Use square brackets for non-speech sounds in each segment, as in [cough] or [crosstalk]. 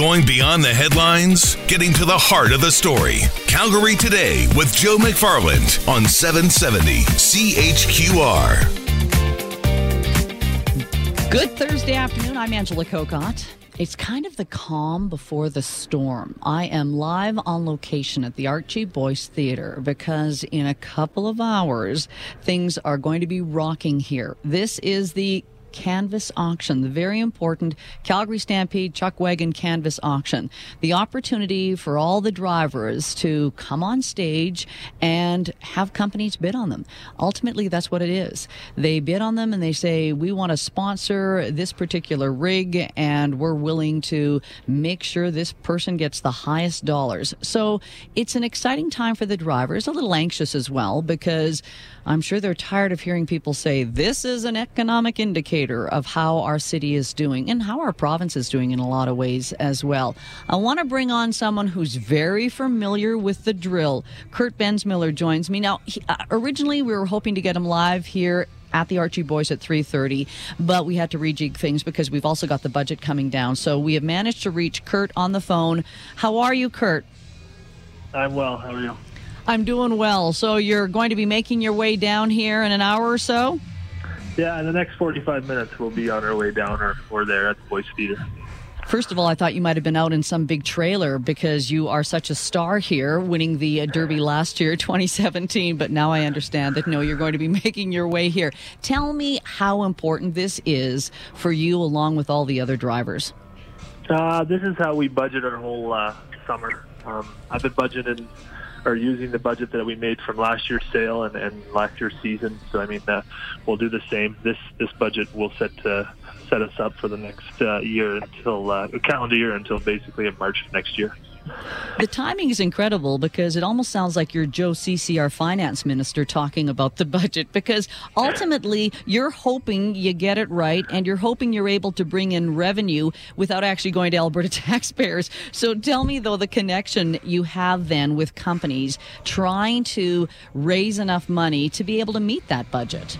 Going beyond the headlines, getting to the heart of the story. Calgary Today with Joe McFarland on 770 CHQR. Good Thursday afternoon. I'm Angela Kokott. It's kind of the calm before the storm. I am live on location at the Archie Boyce Theater because in a couple of hours, things are going to be rocking here. This is the canvas auction, the very important Calgary Stampede Chuck Wagon canvas auction. The opportunity for all the drivers to come on stage and have companies bid on them. Ultimately, that's what it is. They bid on them and they say, we want to sponsor this particular rig and we're willing to make sure this person gets the highest dollars. So it's an exciting time for the drivers, a little anxious as well because I'm sure they're tired of hearing people say this is an economic indicator of how our city is doing and how our province is doing in a lot of ways as well. I want to bring on someone who's very familiar with the drill. Kurt Bensmiller joins me. Now, he, uh, originally we were hoping to get him live here at the Archie Boyce at 3:30, but we had to rejig things because we've also got the budget coming down. So we have managed to reach Kurt on the phone. How are you, Kurt? I'm well. How are you? I'm doing well. So you're going to be making your way down here in an hour or so? Yeah, in the next 45 minutes, we'll be on our way down or, or there at the Boyce Theater. First of all, I thought you might have been out in some big trailer because you are such a star here, winning the uh, Derby last year, [laughs] 2017. But now I understand that no, you're going to be [laughs] making your way here. Tell me how important this is for you, along with all the other drivers. Uh, this is how we budget our whole uh, summer. Um, I've been budgeting or using the budget that we made from last year's sale and, and last year's season. So I mean, uh, we'll do the same. This this budget will set uh, set us up for the next uh, year until uh, calendar year until basically in March of next year. The timing is incredible because it almost sounds like you're Joe our finance minister, talking about the budget. Because ultimately, you're hoping you get it right and you're hoping you're able to bring in revenue without actually going to Alberta [laughs] taxpayers. So tell me, though, the connection you have then with companies trying to raise enough money to be able to meet that budget.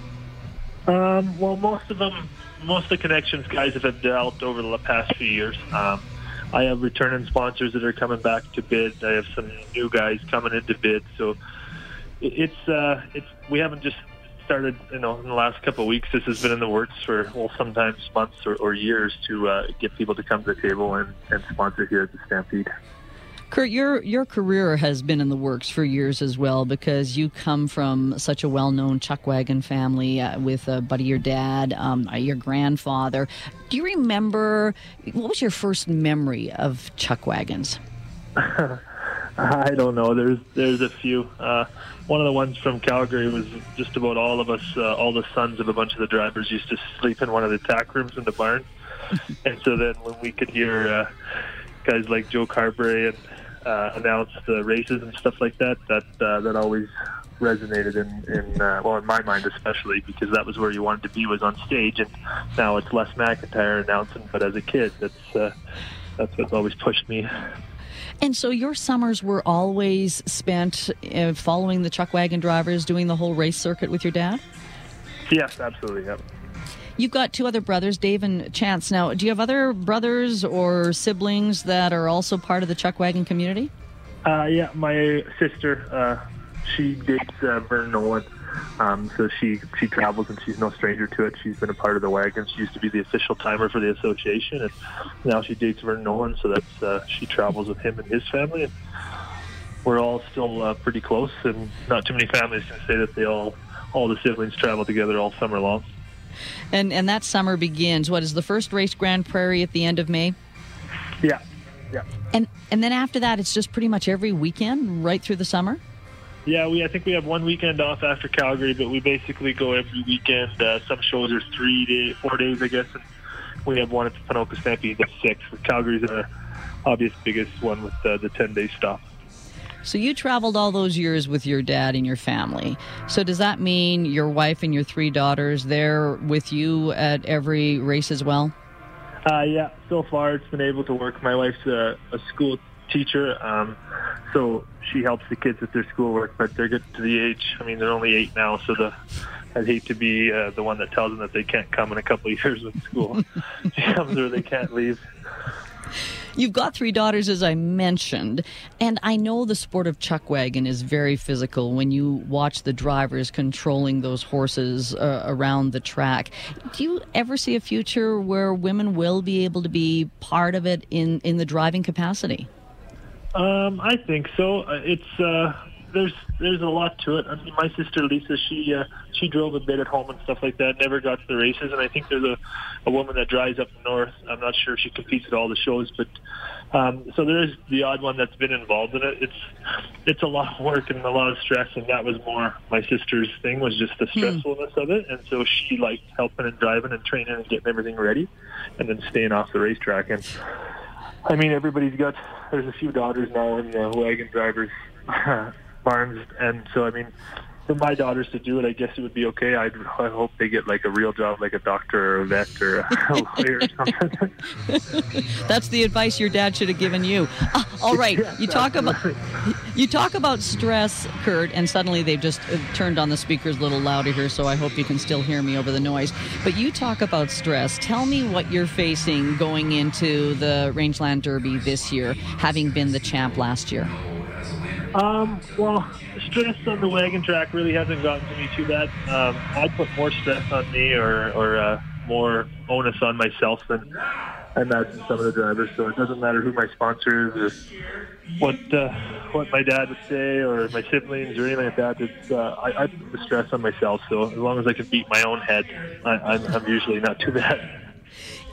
Um, well, most of them, most of the connections guys have developed over the past few years. Um, I have returning sponsors that are coming back to bid. I have some new guys coming into bid. So it's uh, it's we haven't just started, you know, in the last couple of weeks. This has been in the works for well, sometimes months or, or years to uh, get people to come to the table and, and sponsor here at the Stampede. Kurt, your your career has been in the works for years as well because you come from such a well-known chuck wagon family uh, with a Buddy, your dad, um, uh, your grandfather. Do you remember what was your first memory of chuck wagons? [laughs] I don't know. There's there's a few. Uh, one of the ones from Calgary was just about all of us, uh, all the sons of a bunch of the drivers used to sleep in one of the tack rooms in the barn, [laughs] and so then when we could hear uh, guys like Joe Carbury and uh, announce the races and stuff like that, that uh, that always resonated in, in uh, well in my mind especially because that was where you wanted to be was on stage and now it's Les McIntyre announcing but as a kid that's uh, that's what's always pushed me. And so your summers were always spent uh, following the chuck wagon drivers doing the whole race circuit with your dad? Yes absolutely yeah You've got two other brothers, Dave and Chance. Now, do you have other brothers or siblings that are also part of the chuck wagon community? Uh, yeah, my sister, uh, she dates uh, Vern Nolin. Um, so she she travels and she's no stranger to it. She's been a part of the wagon. She used to be the official timer for the association, and now she dates Vern Nolin. So that's uh, she travels with him and his family, and we're all still uh, pretty close. And not too many families can say that they all all the siblings travel together all summer long. And and that summer begins. What is the first race Grande Prairie at the end of May? Yeah, yeah. And and then after that, it's just pretty much every weekend right through the summer. Yeah, we I think we have one weekend off after Calgary, but we basically go every weekend. Uh, some shows are three days, four days, I guess. And we have one at the Ponoka Stampede that's six. Calgary's our obvious biggest one with uh, the ten day stop. So you traveled all those years with your dad and your family. So does that mean your wife and your three daughters they're with you at every race as well? Uh, yeah, so far it's been able to work. My wife's a, a school teacher, um, so she helps the kids with their schoolwork. But they're getting to the age. I mean, they're only eight now, so the I'd hate to be uh, the one that tells them that they can't come in a couple of years with school. [laughs] she comes or they can't leave You've got three daughters, as I mentioned, and I know the sport of chuck wagon is very physical when you watch the drivers controlling those horses uh, around the track. Do you ever see a future where women will be able to be part of it in, in the driving capacity? Um, I think so. Uh, It's uh, there's there's a lot to it. I mean, my sister Lisa, she uh, she drove a bit at home and stuff like that. Never got to the races, and I think there's a, a woman that drives up north. I'm not sure if she competes at all the shows, but um, so there is the odd one that's been involved in it. It's it's a lot of work and a lot of stress, and that was more my sister's thing was just the stressfulness of it, and so she liked helping and driving and training and getting everything ready, and then staying off the racetrack. And I mean, everybody's got there's a few daughters now in the wagon drivers [laughs] barns, and so I mean, for my daughters to do it, I guess it would be okay. I'd, I hope they get like a real job, like a doctor or a vet or a [laughs] lawyer or something. [laughs] That's the advice your dad should have given you. Ah, all right, you talk about you talk about stress, Kurt, and suddenly they've just uh, turned on the speakers a little louder here, so I hope you can still hear me over the noise. But you talk about stress. Tell me what you're facing going into the Rangeland Derby this year, having been the champ last year. Um, well, stress on the wagon track really hasn't gotten to me too bad. Um, I'd put more stress on me or, or uh, more onus on myself than I imagine some of the drivers. So it doesn't matter who my sponsor is or what uh, what my dad would say or my siblings or anything like that. It's uh, I, I put the stress on myself. So as long as I can beat my own head, I, I'm, I'm usually not too bad.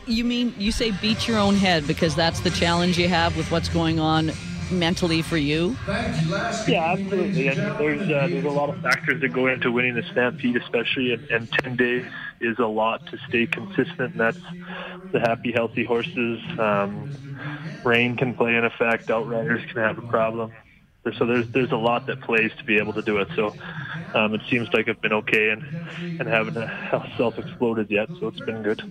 You mean you say beat your own head because that's the challenge you have with what's going on mentally for you? Yeah, absolutely. And there's uh, there's a lot of factors that go into winning the Stampede, especially, and, and 10 days is a lot to stay consistent. That's the happy, healthy horses. Um, rain can play an effect. Outriders can have a problem. So there's there's a lot that plays to be able to do it. So um, it seems like I've been okay and and haven't uh, [laughs] self exploded yet. So it's been good.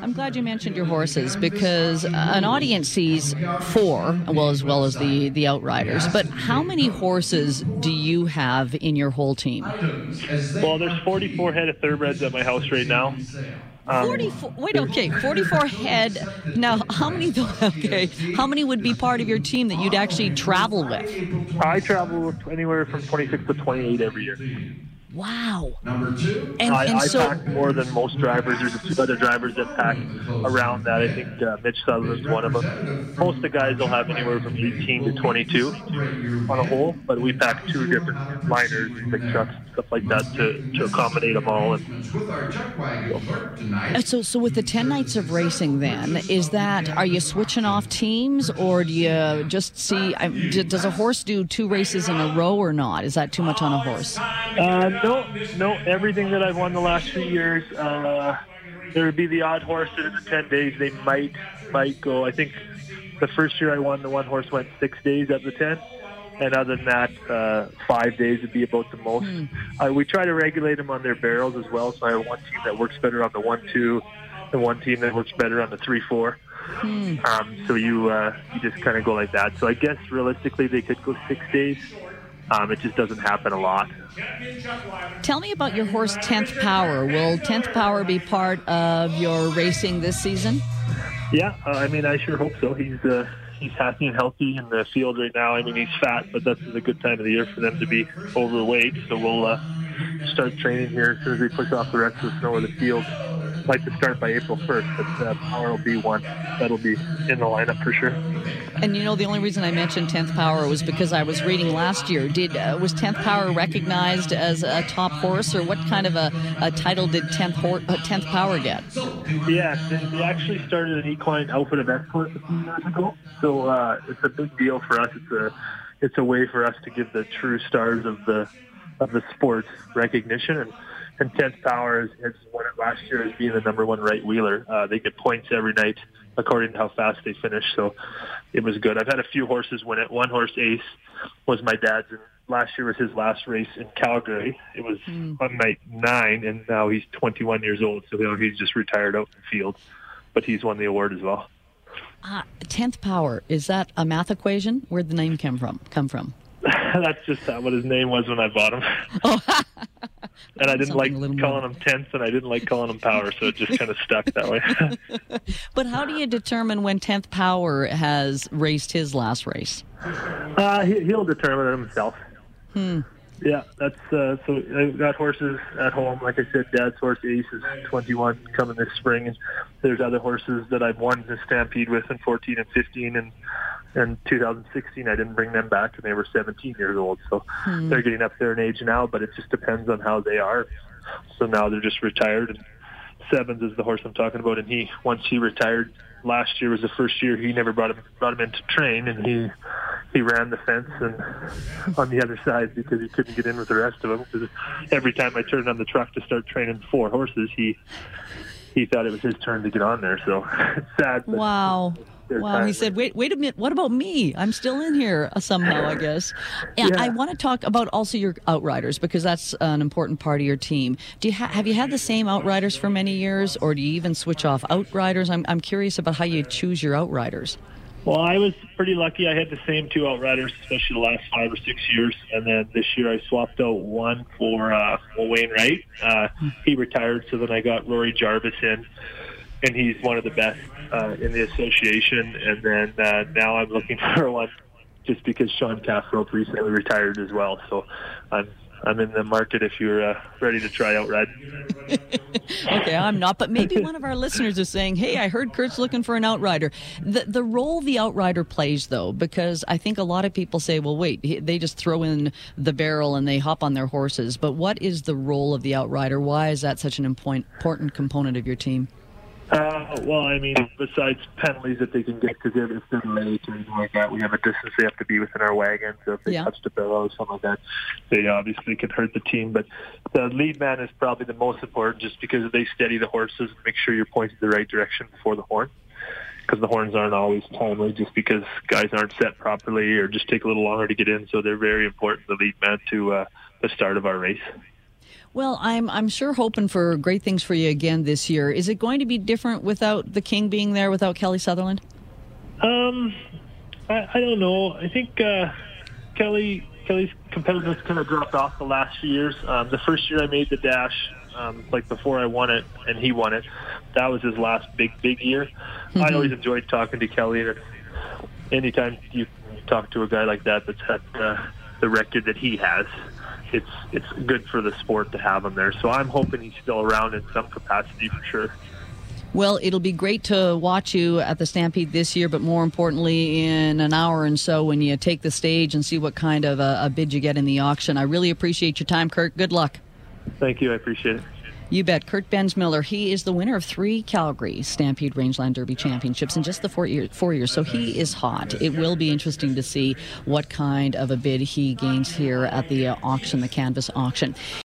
I'm glad you mentioned your horses because an audience sees four, well as well as the the outriders. But how many horses do you have in your whole team? Well, there's 44 head of thoroughbreds at my house right now. Um, 44 wait okay 44 head now how many [laughs] okay how many would be part of your team that you'd actually travel with I travel anywhere from 26 to 28 every year. Wow and, I, and I so pack more than most drivers. There's a few other drivers that pack around that. I think uh, Mitch Sutherland's one of them. Most of the guys will have anywhere from 18 to 22 on a whole, but we pack two different liners, big trucks, and stuff like that to, to accommodate them all. And Uh, so so with the 10 nights of racing then is that are you switching off teams or do you just see I- d- does a horse do two races in a row or not is that too much on a horse Uh, no, no. Everything that I've won the last few years, uh, there would be the odd horse that in the ten days they might might go. I think the first year I won, the one horse went six days at the ten, and other than that, uh, five days would be about the most. Uh, we try to regulate them on their barrels as well. So I have one team that works better on the one two, and one team that works better on the three four. Um, so you uh, you just kind of go like that. So I guess realistically they could go six days. Um, it just doesn't happen a lot. tell me about your horse 10th power will 10th power be part of your racing this season Yeah, uh, I mean, I sure hope so. He's uh, he's happy and healthy in the field right now. I mean, he's fat, but this is a good time of the year for them to be overweight. So we'll uh, start training here as soon as we push off the rest of the snow of the field. Like to start by April 1st, but uh, Power will be one that'll be in the lineup for sure. and you know the only reason i mentioned 10th power was because i was reading last year did uh, was 10th power recognized as a top horse or what kind of a, a title did 10th hor- uh, 10th power get Yeah, they, they actually started an equine outfit of excellence a few years ago. So uh, it's a big deal for us. It's a it's a way for us to give the true stars of the of the sport recognition. And and Tenth Power has, has won it last year as being the number one right wheeler. Uh, they get points every night according to how fast they finish. So it was good. I've had a few horses win it. One horse, Ace, was my dad's. And last year was his last race in Calgary. It was on night nine, and now he's 21 years old. So you know, he's just retired out in the field, but he's won the award as well. uh, 10th power is that a math equation where'd the name come from come from [laughs] That's just not what his name was when I bought him. [laughs] [laughs] and I didn't like Something a little calling more- him tenth, and I didn't like calling him power, so it just kind of stuck that way. [laughs] But how do you determine when 10th Power has raced his last race? uh, he, he'll determine it himself. Yeah, that's uh, so. I've got horses at home. Like I said, Dad's horse Ace is 21 coming this spring, and there's other horses that I've won the Stampede with in 14 and 15, and in 2016 I didn't bring them back, and they were 17 years old. So hmm. they're getting up there in age now, but it just depends on how they are. So now they're just retired, and Sevens is the horse I'm talking about, and he once he retired last year was the first year he never brought him brought him in to train, and he he ran the fence and [laughs] on the other side because he couldn't get in with the rest of them. Because every time I turned on the truck to start training four horses, he he thought it was his turn to get on there. So [laughs] it's sad. Wow. There's Wow, he said, wait, wait a minute. What about me? I'm still in here uh, somehow, I guess. And Yeah. I want to talk about also your outriders because that's an important part of your team. Do you ha- have you had the same outriders for many years, or do you even switch off outriders? I'm I'm curious about how you choose your outriders. Well, I was pretty lucky. I had the same two outriders, especially the last five or six years. And then this year I swapped out one for uh, well, Wayne Wright. Uh, he retired, so then I got Rory Jarvis in, and he's one of the best uh, in the association. And then uh, now I'm looking [laughs] for one just because Sean Cathrope recently retired as well. So I'm I'm in the market if you're uh, ready to try out red. [laughs] Okay, I'm not, but maybe one of our listeners is saying, "Hey, I heard Kurt's looking for an outrider." The the role the outrider plays, though, because I think a lot of people say, "Well, wait, they just throw in the barrel and they hop on their horses." But what is the role of the outrider? Why is that such an important component of your team? Uh, well, I mean, besides penalties that they can get because if they're late or anything like that, we have a distance they have to be within our wagon. So if they Yeah. touch the barrel or something like that, they obviously can hurt the team. But the lead man is probably the most important just because they steady the horses and make sure you're pointing the right direction before the horn. Because the horns aren't always timely, just because guys aren't set properly or just take a little longer to get in. So they're very important, the lead man, to uh, the start of our race. Well, I'm I'm sure hoping for great things for you again this year. Is it going to be different without the King being there, without Kelly Sutherland? Um, I, I don't know. I think uh, Kelly Kelly's competitiveness kind of dropped off the last few years. Um, the first year I made the dash, um, like before I won it and he won it, that was his last big big year. I always enjoyed talking to Kelly, and anytime you talk to a guy like that that's had uh, the record that he has. It's it's good for the sport to have him there. So I'm hoping he's still around in some capacity for sure. Well, it'll be great to watch you at the Stampede this year, but more importantly, in an hour and so when you take the stage and see what kind of a, a bid you get in the auction. I really appreciate your time, Kurt. Good luck. Thank you. I appreciate it. You bet. Kurt Bensmiller. He is the winner of three Calgary Stampede Rangeland Derby championships in just the four, year, four years. So he is hot. It will be interesting to see what kind of a bid he gains here at the uh, auction, the canvas auction.